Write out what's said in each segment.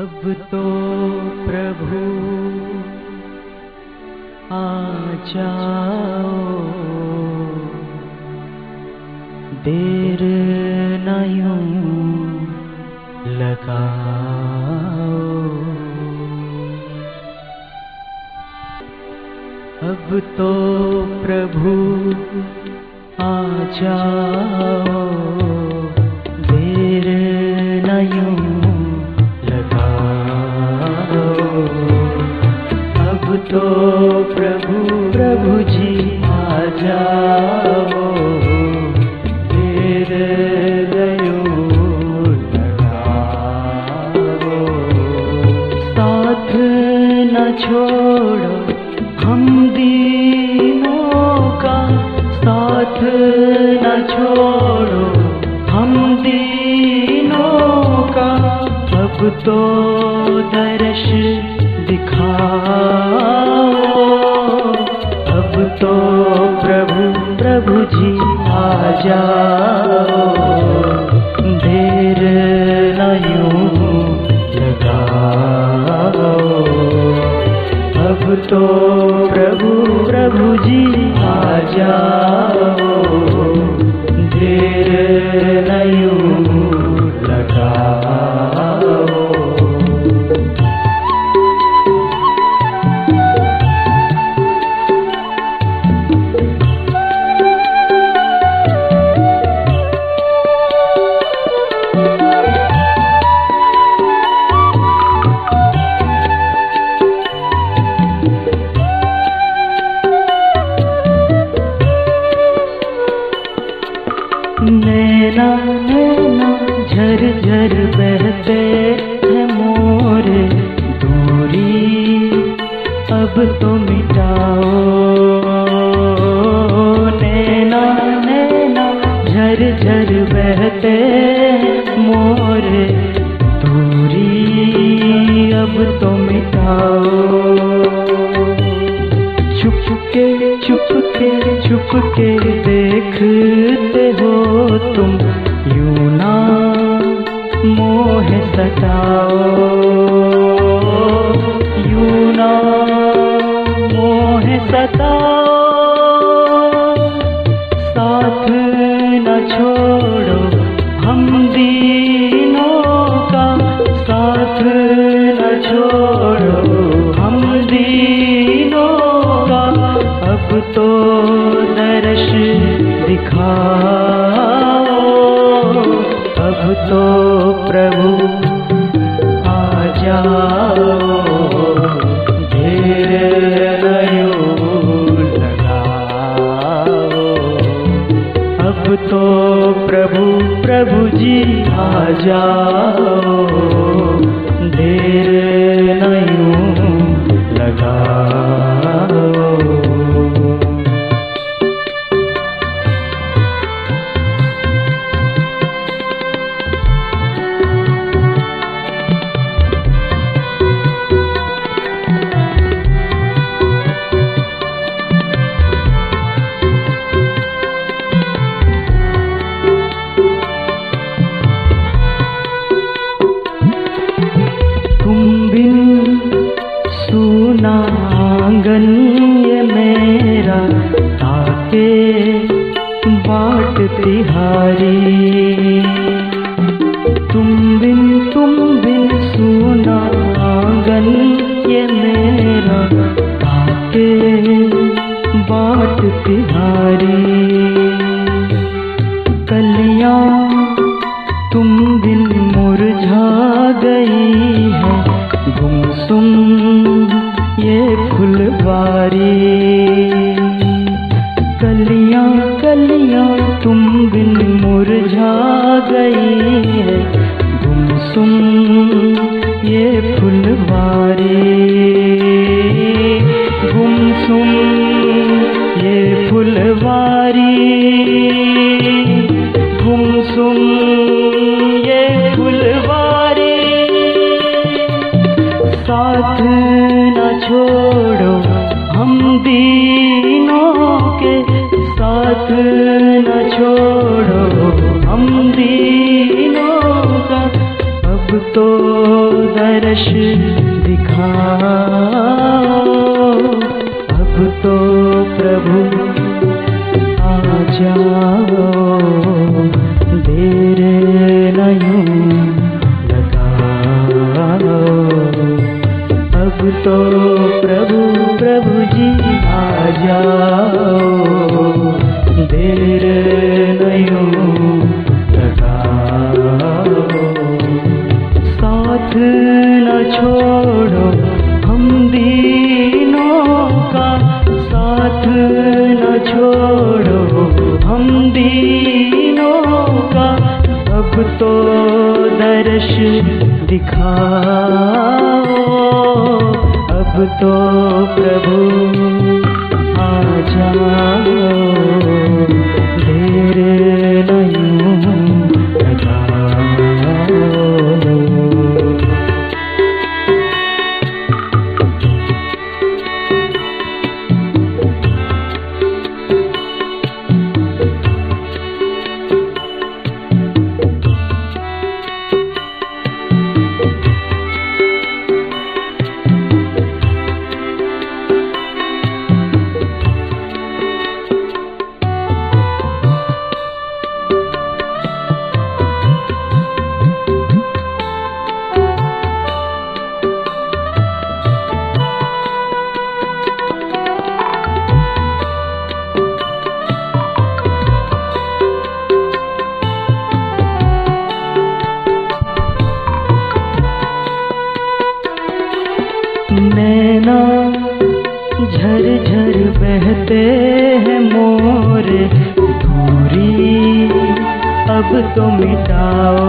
अब तो प्रभु आ जाओ। देर लगाओ। अब तो प्रभु आ जाओ। देर यूं तो प्रभु प्रभु जी आ जाओ देर न यूं लगाओ साथ न छोड़ो हम दीनों का साथ न छोड़ो हम दीनों का। अब तो दर्श दिखाओ। अब तो प्रभु प्रभु जी आ जाओ। नैना झर झर बहते हैं मोरे दूरी अब तो मिटाओ। नैना नैना झर बहते मोरे दूरी अब तो मिटाओ। छुप के छुप के छुप के देखते सताओ साथ न छोड़ो हम दीनों का साथ न छोड़ो हम दीनों का अब तो दर्श साथ न छोड़ो हम दीनों का। अब तो दर्श दिखा। दीनों का अब तो दर्श दिखाओ अब तो तो मिटाओ।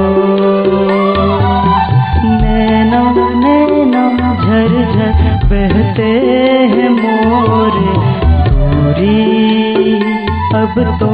नैना नैना झर झर बहते हैं मोर। दूरी अब तो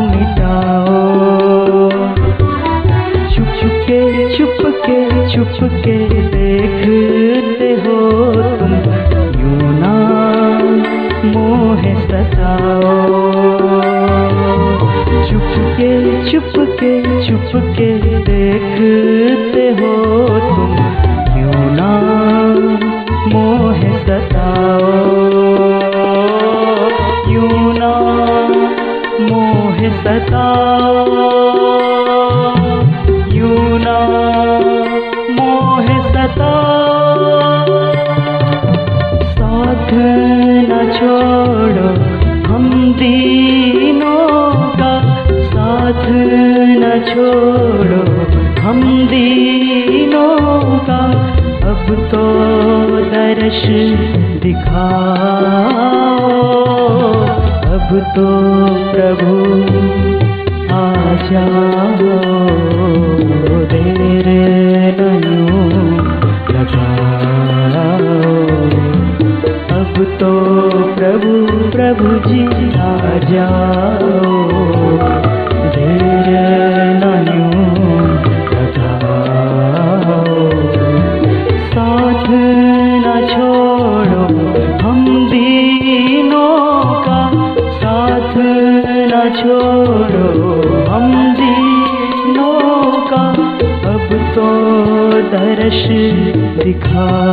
दीनों का साथ न छोड़ो। हम दीनों का अब तो दर्श दिखाओ। अब तो प्रभु आ जाओ। दिखा